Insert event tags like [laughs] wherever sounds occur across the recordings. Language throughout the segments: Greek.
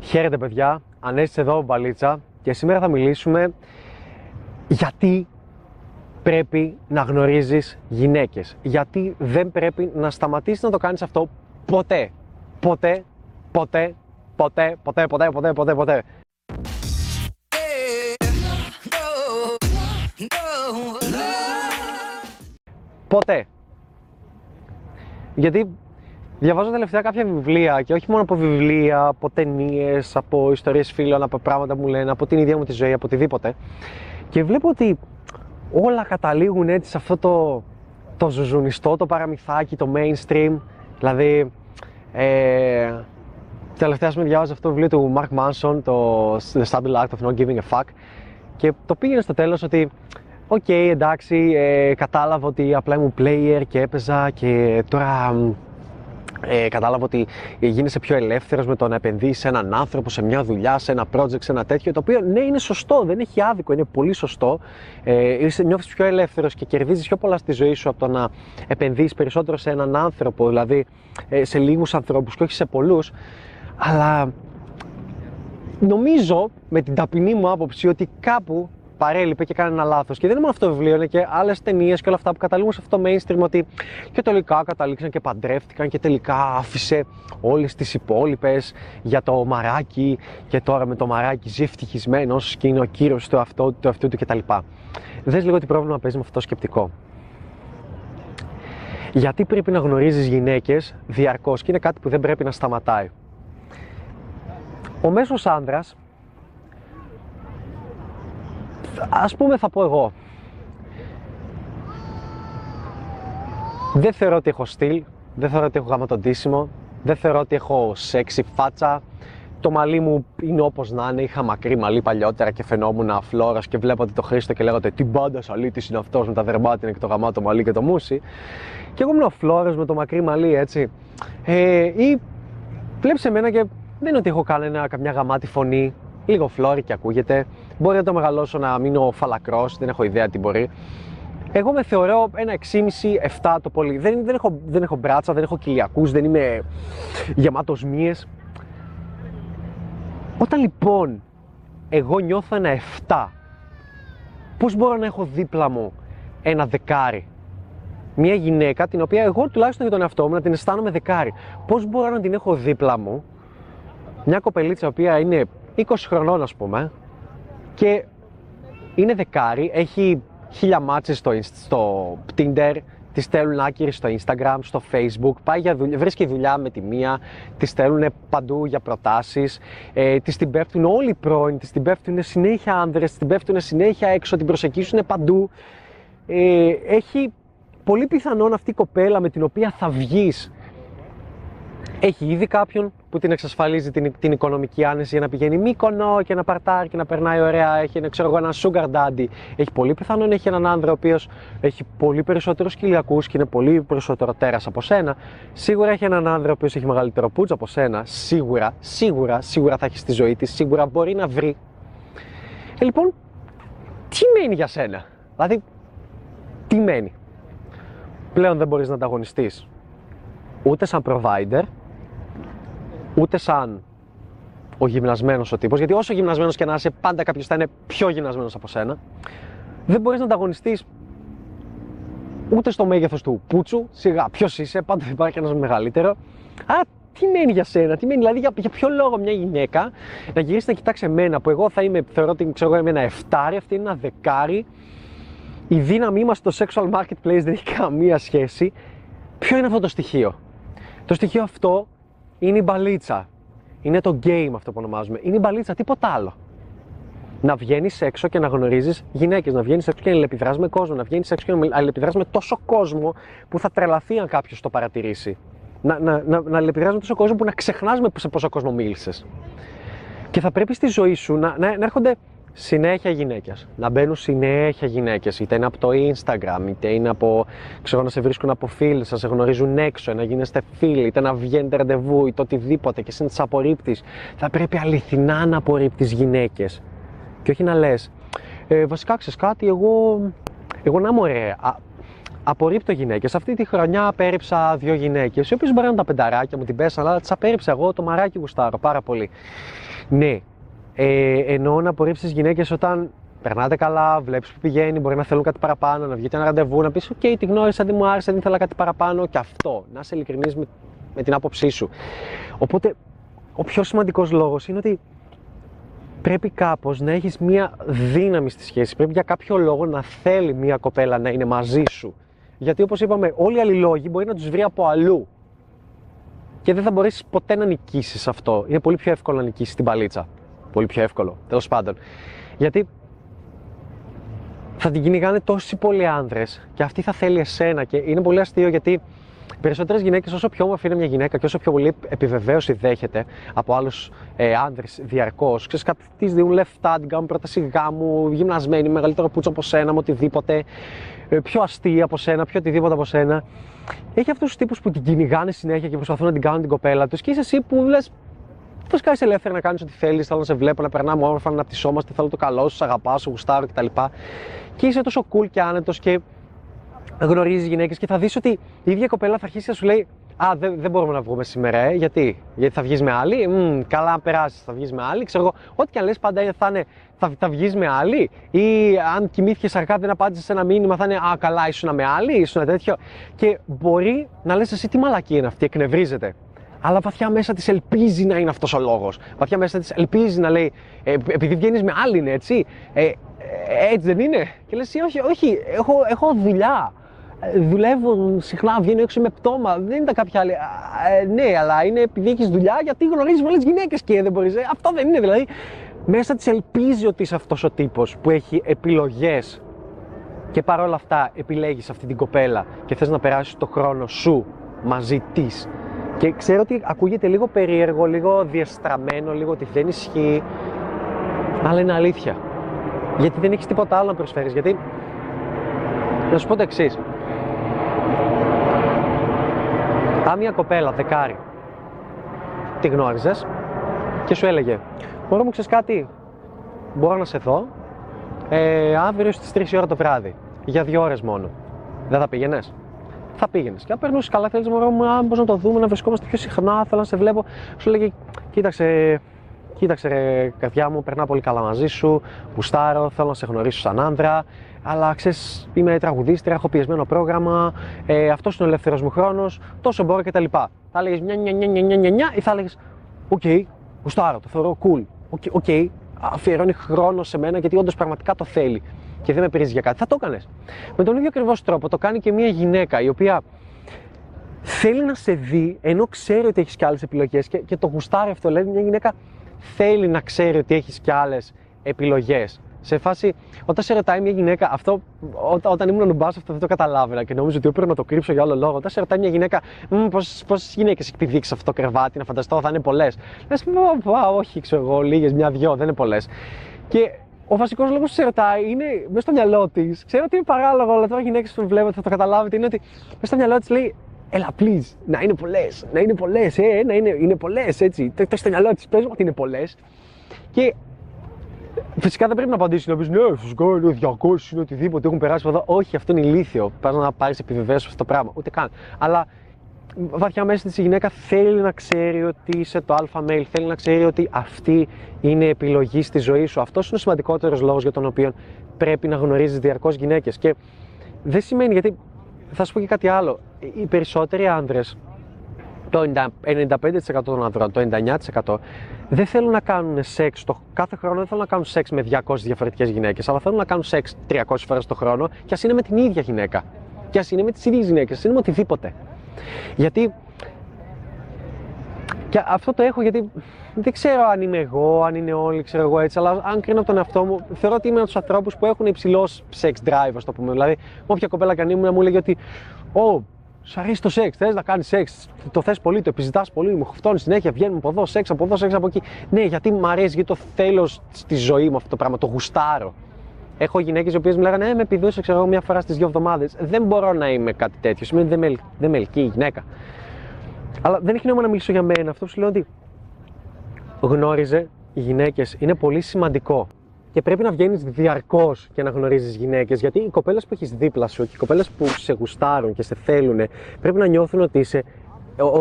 Χαίρετε παιδιά, Ανέστης εδώ Μπαλίτσα και σήμερα θα μιλήσουμε γιατί πρέπει να γνωρίζεις γυναίκες. Γιατί δεν πρέπει να σταματήσεις να το κάνεις αυτό ποτέ. Ποτέ, ποτέ, ποτέ, ποτέ, ποτέ, ποτέ, ποτέ, ποτέ. Ποτέ. Γιατί διαβάζω τελευταία κάποια βιβλία και όχι μόνο από βιβλία, από ταινίες, από ιστορίες φίλων, από πράγματα που μου λένε, από την ίδια μου τη ζωή, από οτιδήποτε. Και βλέπω ότι όλα καταλήγουν έτσι σε αυτό το, το ζουζουνιστό, το παραμυθάκι, το mainstream. Δηλαδή, ε, τελευταία με διάβαζα αυτό το βιβλίο του Mark Manson, το The Subtle Art of Not Giving a Fuck. Και το πήγαινε στο τέλος ότι OK, okay, εντάξει, ε, κατάλαβα ότι απλά ήμουν player και έπαιζα και τώρα ε, κατάλαβα ότι γίνεσαι πιο ελεύθερος με το να επενδύσεις σε έναν άνθρωπο, σε μια δουλειά, σε ένα project, σε ένα τέτοιο. Το οποίο ναι, είναι σωστό, δεν έχει άδικο, είναι πολύ σωστό. Ε, νιώθεις πιο ελεύθερος και κερδίζεις πιο πολλά στη ζωή σου από το να επενδύσεις περισσότερο σε έναν άνθρωπο, δηλαδή ε, σε λίγους ανθρώπους και όχι σε πολλούς. Αλλά νομίζω με την ταπεινή μου άποψη ότι κάπου παρέλειπε και κάνει ένα λάθος. Και δεν είναι μόνο αυτό το βιβλίο, είναι και άλλες ταινίες και όλα αυτά που καταλήγουν σε αυτό το mainstream ότι και τελικά καταλήξαν και παντρεύτηκαν και τελικά άφησε όλες τις υπόλοιπες για το μαράκι και τώρα με το μαράκι ζει ευτυχισμένος και είναι ο κύριος του αυτού του, αυτού του κτλ. Δες λίγο τι πρόβλημα παίζει με αυτό το σκεπτικό. Γιατί πρέπει να γνωρίζεις γυναίκες διαρκώς και είναι κάτι που δεν πρέπει να σταματάει. Ο μέσος άνδρας ας πούμε θα πω εγώ δεν θεωρώ ότι έχω στυλ, δεν θεωρώ ότι έχω γαματοντήσιμο, δεν θεωρώ ότι έχω σεξι φάτσα, το μαλλί μου είναι όπως να είναι. Είχα μακρύ μαλλί παλιότερα και φαινόμουν αφλόρας και βλέπω ότι το Χρήστο και λέγατε Τι μπάντας αλήτης είναι αυτός με τα δερμάτινα και το γαμάτο μαλλί και το μουσι. Και εγώ ήμουν ο φλόρα με το μακρύ μαλλί έτσι. Ε, ή βλέπεις εμένα και δεν είναι ότι έχω κανένα, καμιά γαμάτη φωνή, λίγο φλόρι και ακούγεται. Μπορεί να το μεγαλώσω να μείνω φαλακρός, δεν έχω ιδέα τι μπορεί. Εγώ με θεωρώ ένα 6,5-7 το πολύ. Δεν, δεν, έχω, δεν έχω μπράτσα, δεν έχω κοιλιακούς, δεν είμαι γεμάτος μύες. Όταν λοιπόν εγώ νιώθω ένα 7, πώς μπορώ να έχω δίπλα μου ένα δεκάρι; Μια γυναίκα την οποία εγώ τουλάχιστον για τον εαυτό μου να την αισθάνομαι δεκάρι. Πώς μπορώ να την έχω δίπλα μου; Μια κοπελίτσα η οποία είναι 20 χρονών ας πούμε και είναι δεκάρι, έχει χίλια μάτσες στο, στο Tinder, τη στέλνουν άκυρη στο Instagram, στο Facebook, πάει για δουλειά, βρίσκει δουλειά με τη μία, τη στέλνουν παντού για προτάσεις, ε, τη την πέφτουν όλοι οι πρώην, τη την πέφτουν συνέχεια άνδρες, την πέφτουν συνέχεια έξω, την προσεγγίσουν παντού. Ε, έχει πολύ πιθανόν αυτή η κοπέλα με την οποία θα βγεις έχει ήδη κάποιον που την εξασφαλίζει την, την οικονομική άνεση για να πηγαίνει μήκονο και να παρτάρει και να περνάει ωραία. Έχει ξέρω εγώ, έναν sugar daddy. Έχει πολύ πιθανόν έχει έναν άνδρα ο οποίος έχει πολύ περισσότερους κοιλιακούς και είναι πολύ περισσότερο τέρας από σένα. Σίγουρα έχει έναν άνδρα ο οποίος έχει μεγαλύτερο πούτζ από σένα. Σίγουρα, σίγουρα, σίγουρα θα έχει στη ζωή της. Σίγουρα μπορεί να βρει. Ε, λοιπόν, τι μένει για σένα; Δηλαδή, τι μένει; Πλέον δεν μπορείς να ανταγωνιστείς ούτε σαν provider, ούτε σαν ο γυμνασμένος ο τύπος. Γιατί όσο γυμνασμένος και να είσαι, πάντα κάποιος θα είναι πιο γυμνασμένος από σένα. Δεν μπορείς να ανταγωνιστείς ούτε στο μέγεθος του πούτσου. Σιγά, ποιος είσαι, πάντα θα υπάρχει ένας μεγαλύτερο. Α, τι μένει για σένα, τι μένει, δηλαδή για, για ποιο λόγο μια γυναίκα να γυρίσει να κοιτάξει εμένα που εγώ θα είμαι, θεωρώ ότι ξέρω είμαι ένα εφτάρι, αυτή είναι ένα δεκάρι. Η δύναμή μας στο sexual marketplace δεν έχει καμία σχέση. Ποιο είναι αυτό το στοιχείο; Το στοιχείο αυτό είναι η μπαλίτσα. Είναι το game αυτό που ονομάζουμε. Είναι η μπαλίτσα, τίποτα άλλο. Να βγαίνεις έξω και να γνωρίζεις γυναίκες, να βγαίνεις έξω και να αλληλεπιδράς με κόσμο, να βγαίνεις έξω και να αλληλεπιδράς με τόσο κόσμο που θα τρελαθεί αν κάποιος το παρατηρήσει. Να, να, να, να αλληλεπιδράς με τόσο κόσμο που να ξεχνάς σε πόσο κόσμο μίλησες. Και θα πρέπει στη ζωή σου να, να, να έρχονται συνέχεια γυναίκες. Να μπαίνουν συνέχεια γυναίκες, είτε είναι από το Instagram, είτε είναι από. ξέρω να σε βρίσκουν από φίλοι, να σε γνωρίζουν έξω, να γίνεστε φίλοι, είτε να βγαίνετε ραντεβού, είτε οτιδήποτε και εσύ να τις απορρίπτεις. Θα πρέπει αληθινά να απορρίπτεις γυναίκες. Και όχι να λες, ε, βασικά ξέρεις κάτι, εγώ, εγώ να είμαι ωραία. απορρίπτω γυναίκες. Αυτή τη χρονιά απέρριψα δύο γυναίκες, οι οποίες μπορεί να τα πενταράκια μου την πέσαν, αλλά τις απέρριψα εγώ. Το μαράκι γουστάρω πάρα πολύ. Ναι, ε, εννοώ να απορρίψεις γυναίκες όταν περνάτε καλά, βλέπεις που πηγαίνει, μπορεί να θέλουν κάτι παραπάνω, να βγείτε ένα ραντεβού, να πεις: OK, τη γνώρισα, δεν μου άρεσε, δεν ήθελα κάτι παραπάνω. Και αυτό, να είσαι ειλικρινής με, με την άποψή σου. Οπότε, ο πιο σημαντικός λόγος είναι ότι πρέπει κάπως να έχεις μία δύναμη στη σχέση. Πρέπει για κάποιο λόγο να θέλει μία κοπέλα να είναι μαζί σου. Γιατί όπως είπαμε, όλοι οι άλλοι λόγοι μπορεί να τους βρει από αλλού. Και δεν θα μπορέσει ποτέ να νικήσεις αυτό. Είναι πολύ πιο εύκολο να νικήσεις την παλίτσα. Πολύ πιο εύκολο, τέλος πάντων. Γιατί θα την κυνηγάνε τόσοι πολλοί άνδρες και αυτή θα θέλει εσένα. Και είναι πολύ αστείο γιατί οι περισσότερες γυναίκες, όσο πιο όμορφη είναι μια γυναίκα και όσο πιο πολύ επιβεβαίωση δέχεται από άλλους ε, άνδρες διαρκώς, ξέρεις κάτι, της δίνουν λεφτά, την κάνουν πρόταση γάμου, γυμνασμένη, μεγαλύτερο πούτσο από σένα, με οτιδήποτε, ε, πιο αστεία από σένα, πιο οτιδήποτε από σένα. Έχει αυτούς τους τύπους που την κυνηγάνε συνέχεια και προσπαθούν να την κάνουν την κοπέλα τους και είσαι εσύ που λες, Φυσικά είσαι ελεύθερη να κάνεις ό,τι θέλεις. Θέλω να σε βλέπω, να περνάμε όμορφα, να αναπτυσσόμαστε. Θέλω το καλό σου, αγαπάω, σου γουστάρω κτλ. Και είσαι τόσο cool και άνετος και γνωρίζεις γυναίκες και θα δεις ότι η ίδια κοπέλα θα αρχίσει να σου λέει Α, δεν, δεν μπορούμε να βγούμε σήμερα, ε. γιατί, γιατί θα βγεις με άλλη. Μ, καλά, να περάσεις, θα βγεις με άλλη. Ξέρω εγώ, ό,τι και αν λες, πάντα θα είναι θα, θα βγεις με άλλη. Ή αν κοιμήθηκες αργά, δεν απάντησες σε ένα μήνυμα, θα είναι Α, καλά, ήσουν με άλλη, ήσουν τέτοιο. Και μπορεί να λες εσύ τι μαλακή είναι αυτή, εκνευρίζεται αλλά βαθιά μέσα της ελπίζει να είναι αυτός ο λόγος. Βαθιά μέσα της ελπίζει να λέει, ε, επειδή βγαίνεις με άλλη είναι έτσι. Ε, ε, έτσι δεν είναι. Και λες, όχι, όχι, έχω, έχω δουλειά. Ε, δουλεύω συχνά, βγαίνω έξω με πτώμα. Δεν είναι κάποια άλλη. Ε, ναι, αλλά είναι επειδή έχεις δουλειά, γιατί γνωρίζεις πολλές γυναίκες και δεν μπορείς. αυτό δεν είναι δηλαδή. Μέσα της ελπίζει ότι είσαι αυτός ο τύπος που έχει επιλογές και παρόλα αυτά επιλέγεις αυτή την κοπέλα και θες να περάσεις το χρόνο σου μαζί της και ξέρω ότι ακούγεται λίγο περίεργο, λίγο διαστραμμένο, λίγο ότι δεν ισχύει, αλλά είναι αλήθεια. Γιατί δεν έχεις τίποτα άλλο να προσφέρεις. Γιατί. Να σου πω το εξής. Αν μια κοπέλα δεκάρι τη γνώριζες και σου έλεγε: Μπορώ μου ξέρεις κάτι, μπορώ να σε δω ε, αύριο στις 3 ώρα το βράδυ. Για δύο ώρες μόνο. Δεν θα πήγαινες; Θα πήγαινες. Και αν περνούσες καλά, θέλεις να μου, να το δούμε, να βρισκόμαστε πιο συχνά, θέλω να σε βλέπω. Σου λέγε, κοίταξε, κοίταξε ρε, καρδιά μου, περνά πολύ καλά μαζί σου, γουστάρω, θέλω να σε γνωρίσω σαν άνδρα, αλλά ξέρεις, είμαι τραγουδίστρια, έχω πιεσμένο πρόγραμμα, ε, αυτός είναι ο ελεύθερος μου χρόνος, τόσο μπορώ κτλ. Θα έλεγε μια νια νια νια νια νια ή θα έλεγε, OK, okay, γουστάρω, το θεωρώ cool, OK, okay, okay, αφιερώνει χρόνο σε μένα γιατί όντως πραγματικά το θέλει και δεν με πειράζει για κάτι, θα το έκανες. Με τον ίδιο ακριβώς τρόπο το κάνει και μια γυναίκα η οποία θέλει να σε δει ενώ ξέρει ότι έχεις και άλλες επιλογές και, και το γουστάρει αυτό. Δηλαδή, μια γυναίκα θέλει να ξέρει ότι έχεις και άλλες επιλογές. Σε φάση, όταν σε ρωτάει μια γυναίκα, αυτό ό, όταν ήμουν νουμπάς, αυτό δεν το καταλάβαινα και νομίζω ότι έπρεπε να το κρύψω για άλλο λόγο. Όταν σε ρωτάει μια γυναίκα, πόσε γυναίκες έχει πηδήξει αυτό το κρεβάτι, να φανταστώ θα είναι πολλές. Λες, όχι, ξέρω εγώ, λίγες, μια-δυο, δεν είναι πολλές. Και ο βασικός λόγος που σε ρωτάει είναι μέσα στο μυαλό της. Ξέρω ότι είναι παράλογο, αλλά τώρα γυναίκες που βλέπετε θα το καταλάβετε. Είναι ότι μέσα στο μυαλό της λέει Έλα, please, να είναι πολλές. Να είναι πολλές, ε, να είναι, είναι πολλές, έτσι. Το έχει στο μυαλό της, πες ότι είναι πολλές. Και φυσικά δεν πρέπει να απαντήσεις να πεις Ναι, φυσικά είναι 200, είναι οτιδήποτε έχουν περάσει από εδώ. Όχι, αυτό είναι ηλίθιο. Πας να πάρεις επιβεβαίωση αυτό το πράγμα. Ούτε καν. Αλλά βαθιά μέσα της η γυναίκα θέλει να ξέρει ότι είσαι το αλφα male, θέλει να ξέρει ότι αυτή είναι η επιλογή στη ζωή σου. Αυτός είναι ο σημαντικότερος λόγος για τον οποίο πρέπει να γνωρίζεις διαρκώς γυναίκες. Και δεν σημαίνει, γιατί θα σου πω και κάτι άλλο, οι περισσότεροι άνδρες, το 95% των ανδρών, το 99% δεν θέλουν να κάνουν σεξ το, κάθε χρόνο, δεν θέλουν να κάνουν σεξ με 200 διαφορετικές γυναίκες, αλλά θέλουν να κάνουν σεξ 300 φορές το χρόνο και ας είναι με την ίδια γυναίκα. Και ας είναι με τις ίδιες γυναίκες, ας είναι με οτιδήποτε. Γιατί. Και αυτό το έχω γιατί δεν ξέρω αν είμαι εγώ, αν είναι όλοι, ξέρω εγώ έτσι, αλλά αν κρίνω από τον εαυτό μου, θεωρώ ότι είμαι από τους ανθρώπους που έχουν υψηλός sex drive, ας το πούμε. Δηλαδή, όποια κοπέλα και αν ήμουν, μου έλεγε ότι, Ω, σου αρέσει το σεξ, θες να κάνεις σεξ, το θες πολύ, το επιζητάς πολύ, μου χοφτώνει συνέχεια, βγαίνουμε από εδώ, σεξ από εδώ, σεξ από εκεί. Ναι, γιατί μου αρέσει, γιατί το θέλω στη ζωή μου αυτό το πράγμα, το γουστάρω. Έχω γυναίκες οι οποίες μου λέγανε Ε, με πηδούσε, ξέρω εγώ, μια φορά στις δύο εβδομάδες. Δεν μπορώ να είμαι κάτι τέτοιο. Σημαίνει ότι δεν με, δεν με ελκύει η γυναίκα. Αλλά δεν έχει νόημα να μιλήσω για μένα. Αυτό που σου λέω ότι γνώριζε οι γυναίκες είναι πολύ σημαντικό. και πρέπει να βγαίνεις διαρκώς και να γνωρίζεις γυναίκες. Γιατί οι κοπέλες που έχεις δίπλα σου και οι κοπέλες που σε γουστάρουν και σε θέλουν πρέπει να νιώθουν ότι, είσαι,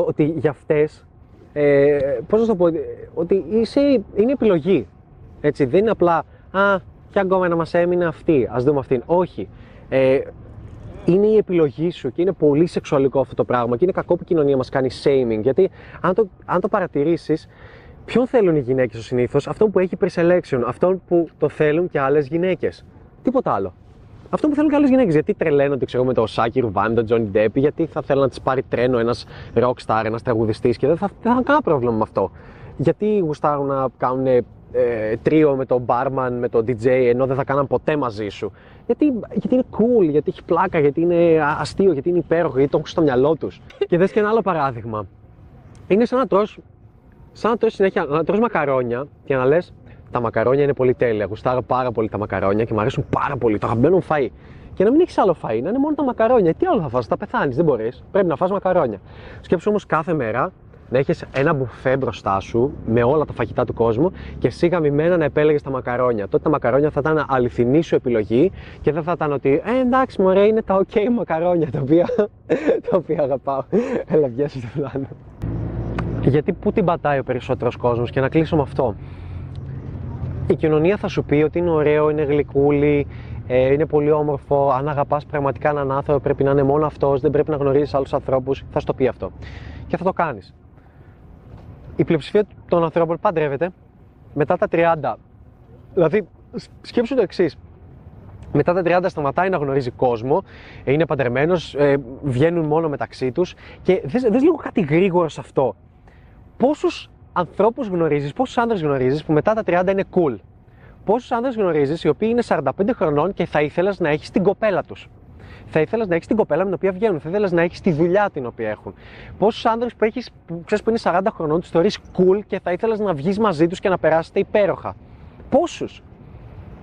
ότι για αυτές. Ε, πώς να το πω, ότι είσαι, είναι επιλογή. Έτσι, δεν είναι απλά Α, και ακόμα να μας έμεινε αυτή, ας δούμε αυτήν. Όχι. Ε, είναι η επιλογή σου και είναι πολύ σεξουαλικό αυτό το πράγμα και είναι κακό που η κοινωνία μας κάνει shaming. Γιατί αν το, αν το παρατηρήσεις, ποιον θέλουν οι γυναίκες συνήθως, αυτόν που έχει pre-selection, αυτόν που το θέλουν και άλλες γυναίκες. Τίποτα άλλο. Αυτό που θέλουν και άλλες γυναίκες. Γιατί τρελαίνονται, ξέρω, με το Σάκη Ρουβάν, τον Τζόνι Ντέπι, γιατί θα θέλουν να τι πάρει τρένο ένας rockstar, ένας τραγουδιστής και δεν θα, δεν θα έχουν κανένα πρόβλημα με αυτό. Γιατί γουστάρουν να κάνουν ε, τρίο με τον barman, με τον DJ, ενώ δεν θα κάναν ποτέ μαζί σου. Γιατί, γιατί είναι cool, γιατί έχει πλάκα, γιατί είναι αστείο, γιατί είναι υπέροχο, γιατί το έχουν στο μυαλό τους. [laughs] και δες και ένα άλλο παράδειγμα. Είναι σαν να τρως, σαν να τρως συνέχεια, να τρως μακαρόνια και να λες, τα μακαρόνια είναι πολύ τέλεια. Γουστάρω πάρα πολύ τα μακαρόνια και μου αρέσουν πάρα πολύ. Το αγαπημένο φαΐ. Και να μην έχεις άλλο φαΐ, να είναι μόνο τα μακαρόνια. Τι άλλο θα φας, θα πεθάνεις, δεν μπορείς. Πρέπει να φας μακαρόνια. Σκέψου όμως κάθε μέρα να έχει ένα μπουφέ μπροστά σου με όλα τα φαγητά του κόσμου και εσύ γαμημένα να επέλεγες τα μακαρόνια. Τότε τα μακαρόνια θα ήταν αληθινή σου επιλογή και δεν θα ήταν ότι ε, εντάξει, μωρέ, είναι τα OK μακαρόνια τα οποία, τα οποία αγαπάω. Έλα, βγαίνει στο πλάνο. Γιατί πού την πατάει ο περισσότερος κόσμος; Και να κλείσω με αυτό. Η κοινωνία θα σου πει ότι είναι ωραίο, είναι γλυκούλι, ε, είναι πολύ όμορφο. Αν αγαπάς πραγματικά έναν άνθρωπο, πρέπει να είναι μόνο αυτός, δεν πρέπει να γνωρίζεις άλλους ανθρώπους. Θα σου το πει αυτό. Και θα το κάνεις η πλειοψηφία των ανθρώπων παντρεύεται μετά τα 30. Δηλαδή, σκέψου το εξής. Μετά τα 30 σταματάει να γνωρίζει κόσμο, είναι παντρεμένος, ε, βγαίνουν μόνο μεταξύ τους και δες, λίγο κάτι γρήγορο σε αυτό. Πόσους ανθρώπους γνωρίζεις, πόσους άντρε γνωρίζεις που μετά τα 30 είναι cool; Πόσους άντρε γνωρίζεις οι οποίοι είναι 45 χρονών και θα ήθελες να έχεις την κοπέλα τους; Θα ήθελες να έχεις την κοπέλα με την οποία βγαίνουν, θα ήθελες να έχεις τη δουλειά την οποία έχουν. Πόσους άντρε που έχεις, ξέρεις που είναι 40 χρονών, τους θεωρείς cool και θα ήθελες να βγεις μαζί τους και να περάσετε υπέροχα; Πόσους;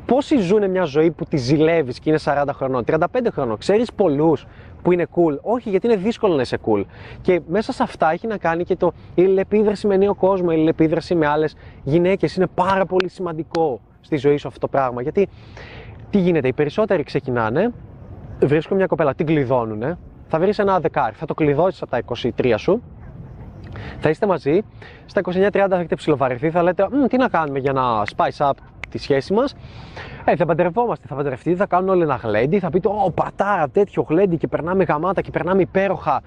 Πόσοι ζουν μια ζωή που τη ζηλεύεις και είναι 40 χρονών, 35 χρονών; Ξέρεις πολλούς που είναι cool; Όχι, γιατί είναι δύσκολο να είσαι cool. Και μέσα σε αυτά έχει να κάνει και το η αλληλεπίδραση με νέο κόσμο, η αλληλεπίδραση με άλλες γυναίκες. Είναι πάρα πολύ σημαντικό στη ζωή σου αυτό το πράγμα. Γιατί τι γίνεται, οι περισσότεροι ξεκινάνε βρίσκουν μια κοπέλα, την κλειδώνουν, θα βρεις ένα δεκάρι, θα το κλειδώσεις από τα 23 σου, θα είστε μαζί, στα 29-30 θα έχετε ψιλοβαρεθεί, θα λέτε τι να κάνουμε για να spice up τη σχέση μας. Ε, θα παντρευόμαστε, θα παντρευτείτε, θα κάνουν όλοι ένα γλέντι, θα πείτε Ω πατάρα, τέτοιο γλέντι και περνάμε γαμάτα και περνάμε υπέροχα.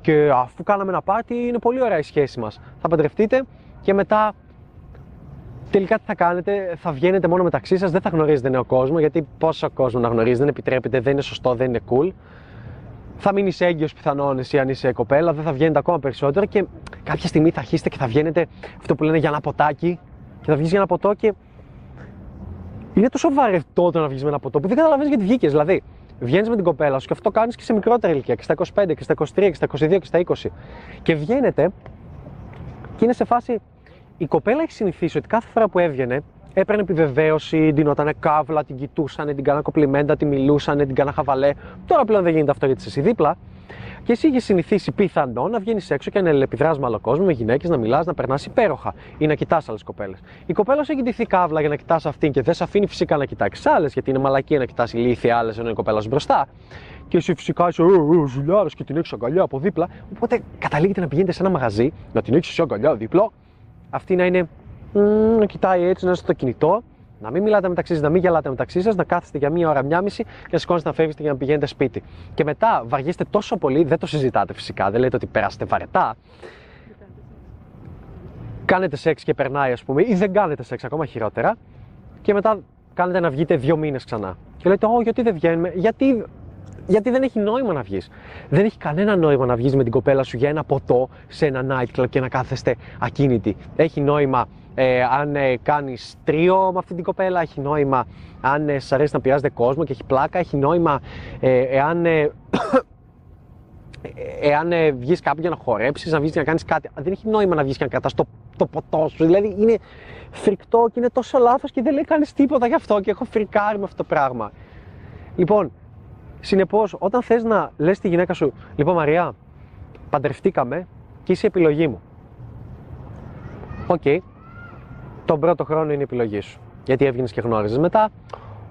Και αφού κάναμε ένα πάρτι, είναι πολύ ωραία η σχέση μας. Θα παντρευτείτε και μετά Τελικά τι θα κάνετε, θα βγαίνετε μόνο μεταξύ σας, δεν θα γνωρίζετε νέο κόσμο, γιατί πόσο κόσμο να γνωρίζει, δεν επιτρέπεται, δεν είναι σωστό, δεν είναι cool. Θα μείνει έγκυος πιθανόν εσύ αν είσαι κοπέλα, δεν θα βγαίνετε ακόμα περισσότερο και κάποια στιγμή θα αρχίσετε και θα βγαίνετε αυτό που λένε για ένα ποτάκι και θα βγεις για ένα ποτό και είναι τόσο βαρετό το να βγεις με ένα ποτό που δεν καταλαβαίνεις γιατί βγήκες. Δηλαδή, βγαίνεις με την κοπέλα σου και αυτό το κάνεις και σε μικρότερη ηλικία, και στα 25 και στα 23 και στα 22 και στα 20. Και βγαίνετε και είναι σε φάση η κοπέλα έχει συνηθίσει ότι κάθε φορά που έβγαινε έπαιρνε επιβεβαίωση, ντυνότανε καύλα, την κοιτούσαν, την κάνα κοπλιμέντα, τη μιλούσαν, την κάνα χαβαλέ. Τώρα πλέον δεν γίνεται αυτό γιατί είσαι δίπλα. Και εσύ είχες συνηθίσει πιθανό να βγαίνεις έξω και να ελεπιδρά με άλλο κόσμο, με γυναίκες, να μιλάς, να περνάς υπέροχα ή να κοιτάς άλλες κοπέλες. Η κοπέλα σου έχει ντυθεί καύλα για να κοιτάς αυτήν και δεν σε αφήνει φυσικά να κοιτάξει άλλες, γιατί είναι μαλακή να κοιτάς ηλίθια άλλες ενώ η κοπέλα σου μπροστά. Και εσύ φυσικά είσαι ζουλιάρα και την έχεις αγκαλιά από δίπλα. Οπότε καταλήγετε να πηγαίνετε σε ένα μαγαζί, να την έχεις εσύ αγκαλιά δίπλα αυτή να είναι να κοιτάει έτσι, να είστε στο κινητό, να μην μιλάτε μεταξύ σας, να μην γελάτε μεταξύ σας, να κάθεστε για μία ώρα, μία μισή και να σηκώνεστε να φεύγετε για να πηγαίνετε σπίτι. Και μετά βαριέστε τόσο πολύ, δεν το συζητάτε φυσικά, δεν λέτε ότι περάσετε βαρετά. Κάνετε σεξ και περνάει, ας πούμε, ή δεν κάνετε σεξ, ακόμα χειρότερα. Και μετά κάνετε να βγείτε δύο μήνες ξανά. Και λέτε, Ω, γιατί δεν βγαίνουμε, γιατί γιατί δεν έχει νόημα να βγεις. Δεν έχει κανένα νόημα να βγεις με την κοπέλα σου για ένα ποτό σε ένα nightclub και να κάθεστε ακίνητοι. Έχει νόημα ε, αν ε, κάνεις τρίο με αυτή την κοπέλα, έχει νόημα αν ε, σα αρέσει να πειράζετε κόσμο και έχει πλάκα, έχει νόημα ε, εάν. Ε, [coughs] εάν ε, βγεις κάπου για να χορέψεις, να βγεις για να κάνεις κάτι. Δεν έχει νόημα να βγεις και να κρατάς το, το ποτό σου. Δηλαδή είναι φρικτό και είναι τόσο λάθος και δεν λέει κανείς τίποτα γι' αυτό και έχω φρικάρει με αυτό το πράγμα. Λοιπόν, Συνεπώς, όταν θες να λες τη γυναίκα σου, Λοιπόν, Μαριά, παντρευτήκαμε και είσαι η επιλογή μου. OK. Okay. Τον πρώτο χρόνο είναι η επιλογή σου. Γιατί έβγαινες και γνώριζες μετά.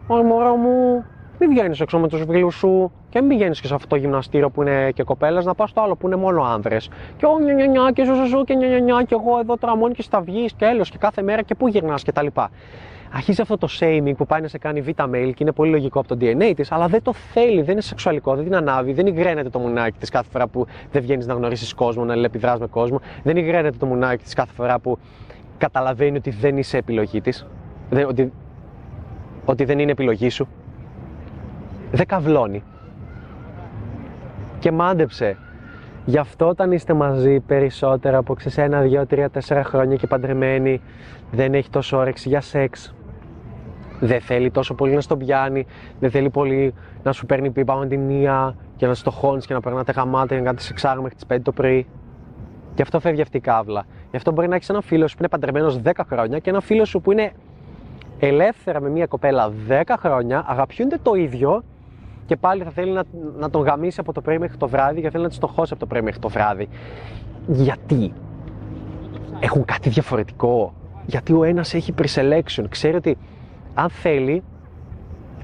Ω μωρό μου, μην βγαίνεις έξω με τους φίλους σου και μην πηγαίνεις και σε αυτό το γυμναστήριο που είναι και κοπέλα, να πας στο άλλο που είναι μόνο άνδρες. Και ο νια, νια, νια, και σου, σου, και νια, νια, νια, και εγώ εδώ τώρα μόνο και στα βγεις και έλο και κάθε μέρα και πού γυρνάς κτλ. Αρχίζει αυτό το shaming που πάει να σε κάνει beta male και είναι πολύ λογικό από το DNA της, αλλά δεν το θέλει, δεν είναι σεξουαλικό, δεν την ανάβει, δεν υγραίνεται το μουνάκι της κάθε φορά που δεν βγαίνεις να γνωρίσεις κόσμο, να αλληλεπιδρά με κόσμο, δεν υγραίνεται το μουνάκι της κάθε φορά που καταλαβαίνει ότι δεν είσαι επιλογή της, ότι, ότι δεν είναι επιλογή σου. Δεν καυλώνει. Και μάντεψε. Γι' αυτό όταν είστε μαζί περισσότερο από ξέρεις ένα, δύο, τρία, τέσσερα χρόνια και παντρεμένοι δεν έχει τόσο όρεξη για σεξ. Δεν θέλει τόσο πολύ να στον πιάνει, δεν θέλει πολύ να σου παίρνει πίπα με τη μία και να στο χώνεις και να περνάτε γαμάτα και να κάνετε σεξάρι μέχρι τις 5 το πρωί. Γι' αυτό φεύγει αυτή η κάβλα. Γι' αυτό μπορεί να έχεις έναν φίλο σου που είναι παντρεμένος 10 χρόνια και έναν φίλο σου που είναι ελεύθερα με μια κοπέλα 10 χρόνια, αγαπιούνται το ίδιο και πάλι θα θέλει να, να τον γαμίσει από το πρωί μέχρι το βράδυ και θέλει να τη στοχώσει από το πρωί μέχρι το βράδυ. Γιατί έχουν κάτι διαφορετικό. Γιατί ο ένας έχει pre-selection. Ξέρει ότι αν θέλει,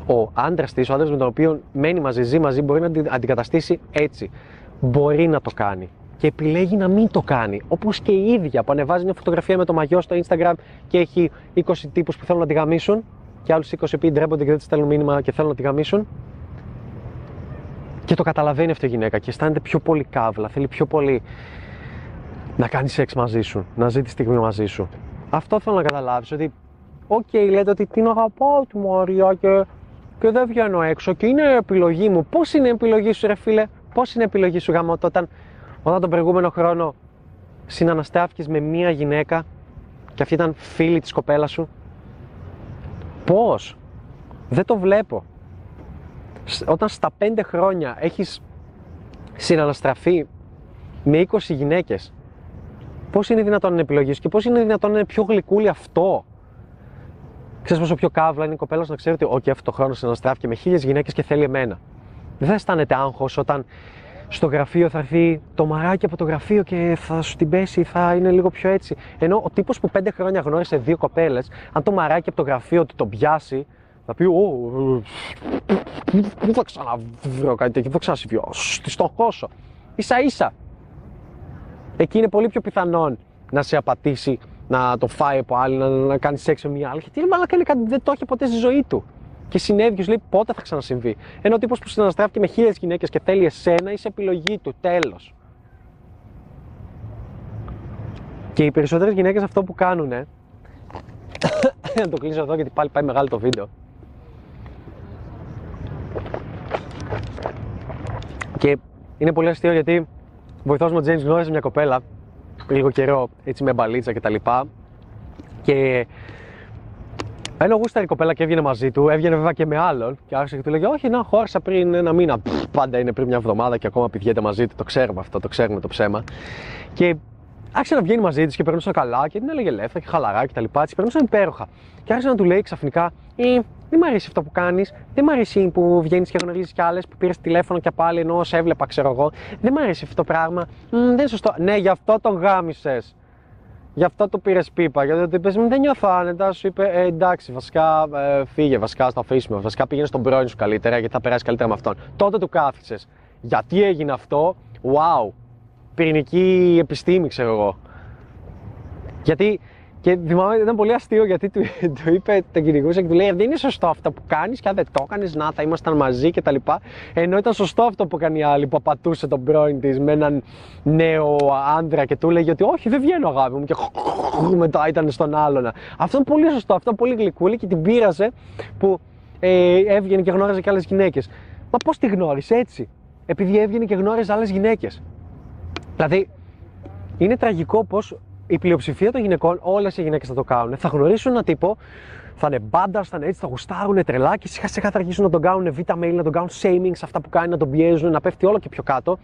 ο άντρας της, ο άντρας με τον οποίο μένει μαζί, ζει μαζί, μπορεί να την αντικαταστήσει έτσι. Μπορεί να το κάνει. Και επιλέγει να μην το κάνει. Όπως και η ίδια που ανεβάζει μια φωτογραφία με το μαγιό στο Instagram και έχει 20 τύπους που θέλουν να τη γαμίσουν και άλλους 20 που ντρέπονται και δεν της στέλνουν μήνυμα και θέλουν να τη γαμίσουν. Και το καταλαβαίνει αυτή η γυναίκα και αισθάνεται πιο πολύ καύλα. Θέλει πιο πολύ να κάνει σεξ μαζί σου, να ζει τη στιγμή μαζί σου. Αυτό θέλω να καταλάβεις ότι, OK, okay, λέτε ότι την αγαπάω τη Μαρία και, και δεν βγαίνω έξω και είναι επιλογή μου. Πώς είναι η επιλογή σου, ρε φίλε, πώς είναι η επιλογή σου γάμο όταν, όταν τον προηγούμενο χρόνο συναναστράφηκε με μία γυναίκα και αυτή ήταν φίλη της κοπέλας σου; Πώς, δεν το βλέπω όταν στα 5 χρόνια έχεις συναναστραφεί με 20 γυναίκες, πώς είναι δυνατόν να επιλογής και πώς είναι δυνατόν να είναι πιο γλυκούλη αυτό; Ξέρεις πόσο πιο καύλα είναι η κοπέλα να ξέρει ότι okay, αυτό το χρόνο συναναστράφηκε με χίλιες γυναίκες και θέλει εμένα. Δεν θα αισθάνεται άγχος όταν στο γραφείο θα έρθει το μαράκι από το γραφείο και θα σου την πέσει, θα είναι λίγο πιο έτσι. Ενώ ο τύπος που πέντε χρόνια γνώρισε δύο κοπέλες, αν το μαράκι από το γραφείο του τον πιάσει, θα πει, Ω, πού θα ξαναβρω κάτι τέτοιο, θα ξανασυμβιώ, στη στοχώσω. σα ίσα. Εκεί είναι πολύ πιο πιθανόν να σε απατήσει, να το φάει από άλλη, να, να κάνει σεξ με μια άλλη. Γιατί μάλλον κάνει κάτι δεν το έχει ποτέ στη ζωή του. Και συνέβη και λέει πότε θα ξανασυμβεί. Ενώ ο τύπος που συναναστράφηκε με χίλιες γυναίκες και θέλει εσένα, είσαι επιλογή του. Τέλος. Και οι περισσότερες γυναίκες αυτό που κάνουν. [coughs] να το κλείσω εδώ γιατί πάλι πάει μεγάλο το βίντεο. Και είναι πολύ αστείο γιατί βοηθός μου ο James γνώρισε μια κοπέλα λίγο καιρό έτσι με μπαλίτσα και τα λοιπά και ενώ γούσταρε η κοπέλα και έβγαινε μαζί του, έβγαινε βέβαια και με άλλον και άρχισε και του λέγε Όχι, να χώρισα πριν ένα μήνα. πάντα είναι πριν μια εβδομάδα και ακόμα πηγαίνετε μαζί του. Το ξέρουμε αυτό, το ξέρουμε το ψέμα. Και άρχισε να βγαίνει μαζί της και περνούσαν καλά και την έλεγε ελεύθερα και χαλαρά και τα λοιπά. Της περνούσαν υπέροχα. Και άρχισε να του λέει ξαφνικά, ε, δεν μου αρέσει αυτό που κάνεις, δεν μου αρέσει που βγαίνεις και γνωρίζεις κι άλλες, που πήρες τηλέφωνο και πάλι ενώ σε έβλεπα, ξέρω εγώ. Δεν μου αρέσει αυτό το πράγμα. δεν είναι σωστό. Ναι, γι' αυτό τον γάμισες. Γι' αυτό το πήρες πίπα. Γιατί του είπε, δεν νιώθω άνετα. Σου είπε, ε, εντάξει, βασικά ε, φύγε, βασικά στο αφήσουμε. Βασικά πήγαινε στον πρώην σου καλύτερα γιατί θα περάσει καλύτερα με αυτόν. Τότε του κάθισες. Γιατί έγινε αυτό, wow, πυρηνική επιστήμη, ξέρω εγώ. Γιατί και θυμάμαι ήταν πολύ αστείο γιατί του, [laughs] του είπε, τον κυνηγούσε και του λέει: Δεν είναι σωστό αυτό που κάνεις και αν δεν το έκανες, να θα ήμασταν μαζί κτλ. Ενώ ήταν σωστό αυτό που έκανε η άλλη που απατούσε τον πρώην της με έναν νέο άντρα και του λέγε ότι Όχι, δεν βγαίνω αγάπη μου. Και [laughs] μετά ήταν στον άλλον. Αυτό είναι πολύ σωστό, αυτό είναι πολύ γλυκούλη και την πείραζε που ε, έβγαινε και γνώριζε και άλλες γυναίκες. Μα πώς τη γνώρισε έτσι, επειδή έβγαινε και γνώριζε άλλες γυναίκες. Δηλαδή, είναι τραγικό πω η πλειοψηφία των γυναικών, όλες οι γυναίκες θα το κάνουν. Θα γνωρίσουν έναν τύπο, θα είναι μπάντα, θα είναι έτσι, θα γουστάρουν τρελά και σιγά σιγά θα αρχίσουν να τον κάνουν β' mail, να τον κάνουν shaming σε αυτά που κάνει, να τον πιέζουν, να πέφτει όλο και πιο κάτω.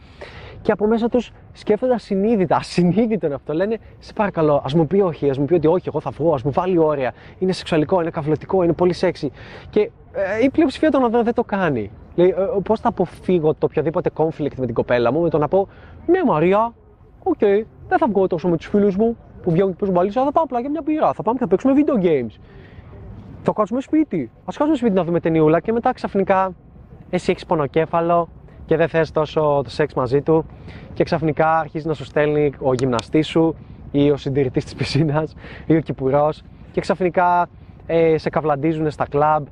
Και από μέσα τους σκέφτονται ασυνείδητα, ασυνείδητο είναι αυτό. Λένε, σε παρακαλώ, ας μου πει όχι, ας μου πει ότι όχι, εγώ θα βγω, ας μου βάλει όρια. Είναι σεξουαλικό, είναι καυλωτικό, είναι πολύ σεξy. Και ε, η πλειοψηφία των ανδρών δεν το κάνει. Λέει, ε, ε πώς θα αποφύγω το οποιοδήποτε conflict με την κοπέλα μου με το να πω, Ναι, Μαρία, OK, okay, δεν θα βγω τόσο με τους φίλους μου που βγαίνουν και παίζουν μπαλίτσα, θα πάω απλά για μια μπύρα. Θα πάμε και θα παίξουμε video games. θα κάτσουμε σπίτι. Α κάτσουμε σπίτι να δούμε ταινιούλα και μετά ξαφνικά εσύ έχεις πονοκέφαλο και δεν θες τόσο το σεξ μαζί του και ξαφνικά αρχίζει να σου στέλνει ο γυμναστής σου ή ο συντηρητής της πισίνας ή ο κηπουρός και ξαφνικά ε, σε καυλαντίζουν στα κλαμπ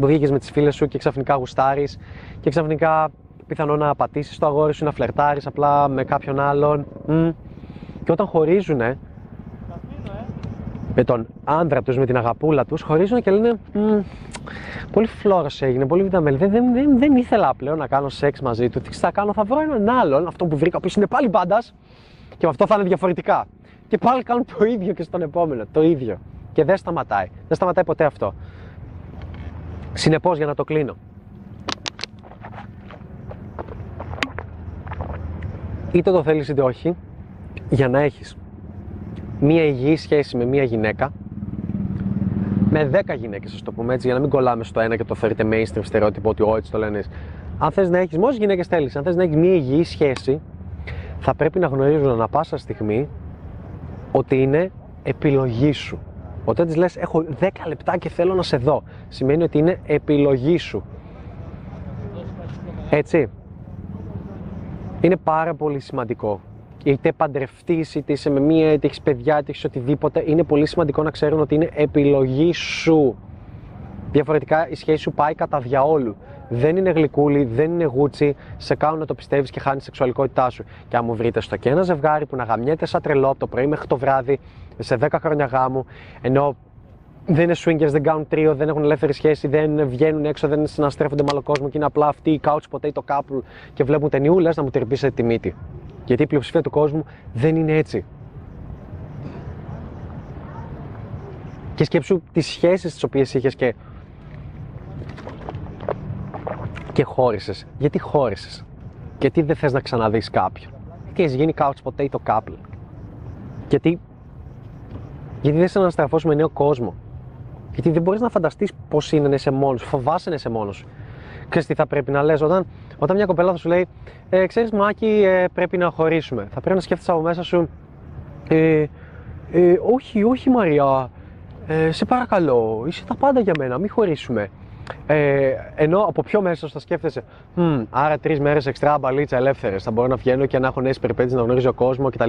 που βγήκες με τις φίλες σου και ξαφνικά γουστάρεις και ξαφνικά πιθανό να πατήσεις το αγόρι σου, να φλερτάρεις απλά με κάποιον άλλον και όταν χωρίζουνε με τον άντρα τους, με την αγαπούλα τους, χωρίζουν και λένε πολύ φλόρος έγινε, πολύ βιταμέλη. Δεν, δεν, δεν, δεν ήθελα πλέον να κάνω σεξ μαζί του. Τι θα κάνω, θα βρω έναν άλλον, αυτό που βρήκα, που είναι πάλι μπάντας και με αυτό θα είναι διαφορετικά. Και πάλι κάνουν το ίδιο και στον επόμενο, το ίδιο. Και δεν σταματάει. Δεν σταματάει ποτέ αυτό. Συνεπώς για να το κλείνω. Είτε το θέλεις είτε όχι, για να έχεις μία υγιή σχέση με μία γυναίκα, με 10 γυναίκες, ας το πούμε έτσι, για να μην κολλάμε στο ένα και το φέρετε mainstream στερεότυπο ότι έτσι το λένε. Αν θες να έχεις, μόσε γυναίκες θέλεις, αν θες να έχεις μία υγιή σχέση, θα πρέπει να γνωρίζουν ανα πάσα στιγμή ότι είναι επιλογή σου. Όταν της λες: Έχω 10 λεπτά και θέλω να σε δω, σημαίνει ότι είναι επιλογή σου. Έτσι. Είναι πάρα πολύ σημαντικό είτε παντρευτείς, είτε είσαι με μία, είτε έχεις παιδιά, είτε έχεις οτιδήποτε, είναι πολύ σημαντικό να ξέρουν ότι είναι επιλογή σου. Διαφορετικά η σχέση σου πάει κατά διαόλου. Δεν είναι γλυκούλη, δεν είναι γούτσι, σε κάνουν να το πιστεύεις και χάνεις σεξουαλικότητά σου. Και αν μου βρείτε στο και ένα ζευγάρι που να γαμιέται σαν τρελό από το πρωί μέχρι το βράδυ, σε 10 χρόνια γάμου, ενώ δεν είναι swingers, δεν κάνουν τρίο, δεν έχουν ελεύθερη σχέση, δεν βγαίνουν έξω, δεν συναστρέφονται με άλλο κόσμο και είναι απλά αυτοί οι couch potato couple και βλέπουν ταινιούλε να μου τερπίσετε τη μύτη. Γιατί η πλειοψηφία του κόσμου δεν είναι έτσι. Και σκέψου τις σχέσεις τις οποίες είχες και, και χώρισες. Γιατί χώρισες; Γιατί δεν θες να ξαναδείς κάποιον; Γιατί έχεις γίνει couch potato couple; Γιατί, γιατί δεν σε αναστραφώς με νέο κόσμο; Γιατί δεν μπορείς να φανταστείς πώς είναι να είσαι μόνος, φοβάσαι να είσαι μόνος. Ξέρεις τι θα πρέπει να λες όταν, όταν μια κοπέλα θα σου λέει ε, «Ξέρεις Μάκη ε, πρέπει να χωρίσουμε». Θα πρέπει να σκέφτεσαι από μέσα σου ε, ε, «Όχι, όχι Μαρία, ε, σε παρακαλώ, είσαι τα πάντα για μένα, μην χωρίσουμε». Ε, ενώ από πιο μέσα θα σκέφτεσαι, hm, άρα τρεις μέρες εξτρά μπαλίτσα ελεύθερες. Θα μπορώ να βγαίνω και να έχω νέες περιπέτειες, να γνωρίζω κόσμο κτλ.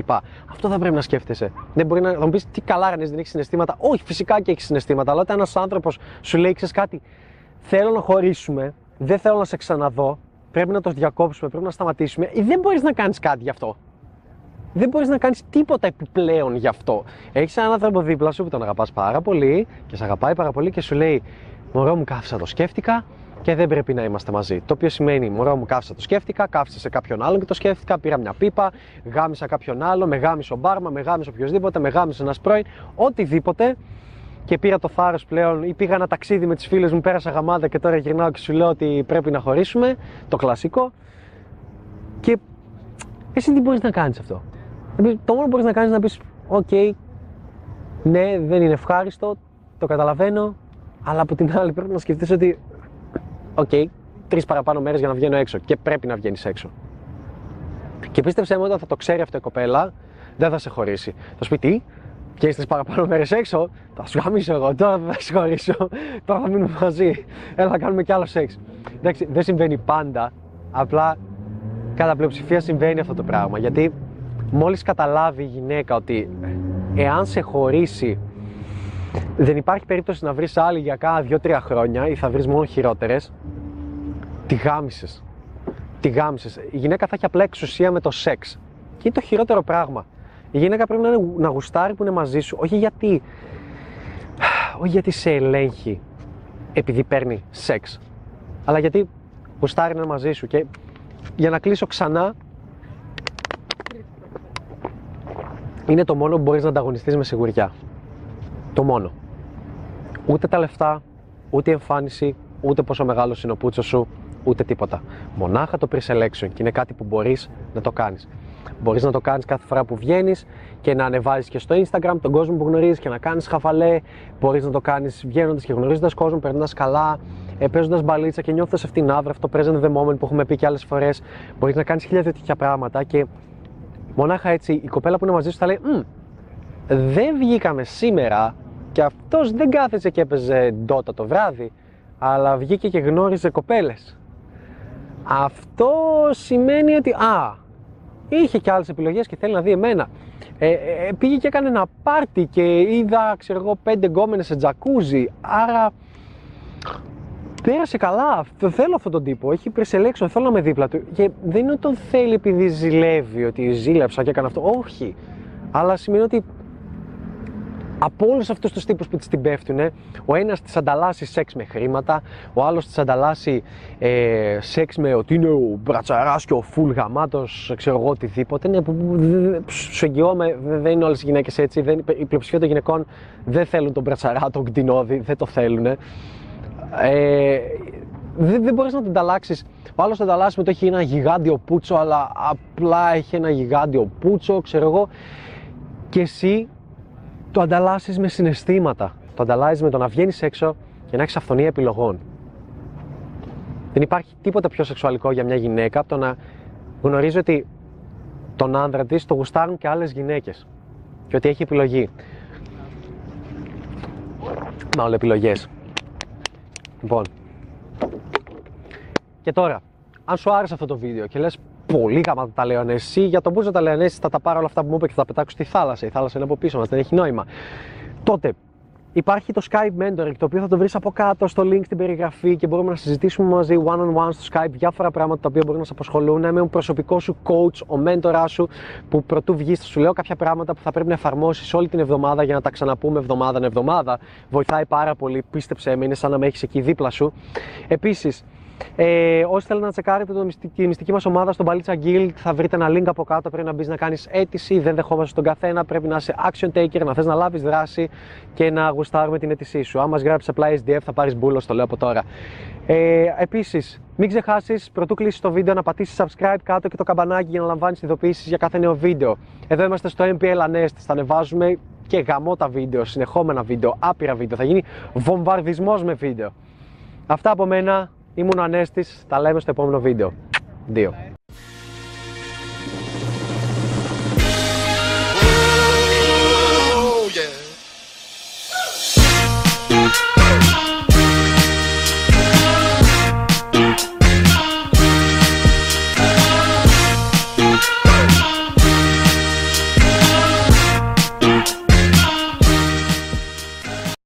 Αυτό θα πρέπει να σκέφτεσαι. Δεν μπορεί να, θα μου πεις τι καλά, αν δεν έχεις συναισθήματα. Όχι, φυσικά και έχεις συναισθήματα. Αλλά όταν ένας άνθρωπος σου λέει, ξέρεις κάτι, θέλω να χωρίσουμε, δεν θέλω να σε ξαναδώ, πρέπει να το διακόψουμε, πρέπει να σταματήσουμε, ή δεν μπορείς να κάνεις κάτι γι' αυτό. Δεν μπορείς να κάνεις τίποτα επιπλέον γι' αυτό. Έχεις έναν άνθρωπο δίπλα σου που τον αγαπάς πάρα πολύ και σε αγαπάει πάρα πολύ και σου λέει: Μωρό μου, κάθισα το σκέφτηκα και δεν πρέπει να είμαστε μαζί. Το οποίο σημαίνει: Μωρό μου, κάθισα το σκέφτηκα, κάθισα σε κάποιον άλλον και το σκέφτηκα, πήρα μια πίπα, γάμισα κάποιον άλλο, με γάμισε ο μπάρμα, με γάμισε οποιοδήποτε, με γάμισε ένα πρώην, οτιδήποτε και πήρα το θάρρος πλέον ή πήγα ένα ταξίδι με τις φίλες μου, πέρασα γαμάδα και τώρα γυρνάω και σου λέω ότι πρέπει να χωρίσουμε. Το κλασικό. Και εσύ τι μπορείς να κάνεις αυτό; Το μόνο που μπορείς να κάνεις είναι να πεις: Οκ, ναι, δεν είναι ευχάριστο, το καταλαβαίνω, αλλά από την άλλη πρέπει να σκεφτείς ότι. OK, okay, τρεις παραπάνω μέρες για να βγαίνω έξω και πρέπει να βγαίνεις έξω. Και πίστεψε μου, όταν θα το ξέρει αυτό η κοπέλα, δεν θα σε χωρίσει. Θα σου πει τι, και τρεις παραπάνω μέρες έξω, θα σου γαμίσω εγώ. Τώρα δεν θα συγχωρήσω. Τώρα θα μείνουμε μαζί. Έλα, θα κάνουμε κι άλλο σεξ. Εντάξει, δεν συμβαίνει πάντα. Απλά κατά πλειοψηφία συμβαίνει αυτό το πράγμα. Γιατί μόλις καταλάβει η γυναίκα ότι εάν σε χωρίσει, δεν υπάρχει περίπτωση να βρεις άλλη για κάνα δύο-τρία χρόνια ή θα βρεις μόνο χειρότερες, τη γάμισες. Τη γάμισες. Η γυναίκα θα έχει απλά εξουσία με το σεξ. Και είναι το χειρότερο πράγμα. Η γυναίκα πρέπει να, είναι, να γουστάρει που είναι μαζί σου, όχι γιατί, όχι γιατί σε ελέγχει επειδή παίρνει σεξ, αλλά γιατί γουστάρει να είναι μαζί σου. Και για να κλείσω ξανά, είναι το μόνο που μπορείς να ανταγωνιστείς με σιγουριά. Το μόνο. Ούτε τα λεφτά, ούτε η εμφάνιση, ούτε πόσο μεγάλος είναι ο πούτσος σου, ούτε τίποτα. Μονάχα το pre-selection και είναι κάτι που μπορείς να το κάνεις. Μπορείς να το κάνεις κάθε φορά που βγαίνεις και να ανεβάζεις και στο Instagram τον κόσμο που γνωρίζεις και να κάνεις χαφαλέ. Μπορείς να το κάνεις βγαίνοντας και γνωρίζοντας κόσμο, περνώντα καλά, ε, παίζοντας μπαλίτσα και νιώθοντα αυτήν την άβρα, αυτό το present the moment που έχουμε πει και άλλες φορές. Μπορείς να κάνεις χίλια τέτοια πράγματα και μονάχα έτσι η κοπέλα που είναι μαζί σου θα λέει: Δεν βγήκαμε σήμερα και και αυτός δεν κάθεσε και έπαιζε ντότα το βράδυ, αλλά βγήκε και γνώριζε κοπέλες. Αυτό σημαίνει ότι, α, είχε και άλλες επιλογές και θέλει να δει εμένα. Ε, ε, πήγε και έκανε ένα πάρτι και είδα, ξέρω εγώ, πέντε γκόμενες σε τζακούζι, άρα πέρασε καλά. Το θέλω αυτόν τον τύπο. Έχει preselection, θέλω να είμαι δίπλα του. Και δεν είναι ότι τον θέλει επειδή ζηλεύει, ότι ζήλεψα και έκανα αυτό. Όχι. Αλλά σημαίνει ότι από όλους αυτούς τους τύπους που τη την πέφτουν, ο ένας τη ανταλλάσσει σεξ με χρήματα, ο άλλος τη ανταλλάσσει ε, σεξ με ότι είναι ο μπρατσαράς και ο φουλ γαμάτος, ξέρω εγώ οτιδήποτε. Ναι, σου εγγυώμαι, δεν είναι όλες οι γυναίκες έτσι. Δεν, η πλειοψηφία των γυναικών δεν θέλουν τον μπρατσαρά, τον κτηνόδη, δεν το θέλουν. Ε, δεν, δεν μπορείς να τον ανταλλάξεις. Ο άλλος τον ανταλλάσσει με το έχει ένα γιγάντιο πούτσο, αλλά απλά έχει ένα γιγάντιο πούτσο, ξέρω εγώ. Και εσύ το ανταλλάσσεις με συναισθήματα. Το ανταλλάσσει με το να βγαίνεις έξω και να έχεις αυθονία επιλογών. Δεν υπάρχει τίποτα πιο σεξουαλικό για μια γυναίκα από το να γνωρίζει ότι τον άνδρα της το γουστάρουν και άλλες γυναίκες. Και ότι έχει επιλογή. Μάλλον επιλογές. Λοιπόν. Και τώρα, αν σου άρεσε αυτό το βίντεο και λες πολύ γάμα τα λέω εσύ, για τον Μπούζο τα λέω θα τα πάρω όλα αυτά που μου είπε και θα τα πετάξω στη θάλασσα. Η θάλασσα είναι από πίσω μας, δεν έχει νόημα. Τότε Υπάρχει το Skype Mentoring, το οποίο θα το βρεις από κάτω στο link στην περιγραφή και μπορούμε να συζητήσουμε μαζί one-on-one στο Skype διάφορα πράγματα τα οποία μπορούν να σε απασχολούν. Είμαι ο προσωπικός σου coach, ο μέντορά σου, που πρωτού βγεις, θα σου λέω κάποια πράγματα που θα πρέπει να εφαρμόσεις όλη την εβδομάδα για να τα ξαναπούμε εβδομάδα εβδομάδα. Βοηθάει πάρα πολύ, πίστεψέ με, είναι σαν να με έχεις εκεί δίπλα σου. Επίσης, ε, όσοι θέλετε να τσεκάρετε το, τη μυστική μας ομάδα στο Μπαλίτσα Guild, θα βρείτε ένα link από κάτω. Πρέπει να μπεις να κάνεις αίτηση. Δεν δεχόμαστε τον καθένα. Πρέπει να είσαι action taker, να θες να λάβεις δράση και να γουστάρουμε την αίτησή σου. Αν μα γράψεις απλά SDF, θα πάρεις μπούλος, το λέω από τώρα. Ε, Επίσης, μην ξεχάσεις πρωτού κλείσεις το βίντεο να πατήσεις subscribe κάτω και το καμπανάκι για να λαμβάνεις ειδοποιήσει για κάθε νέο βίντεο. Εδώ είμαστε στο MPL Anest. Θα ανεβάζουμε και γαμώτα βίντεο, συνεχόμενα βίντεο, άπειρα βίντεο. Θα γίνει βομβαρδισμός με βίντεο. Αυτά από μένα. Ήμουν ο Ανέστης, τα λέμε στο επόμενο βίντεο. Δύο.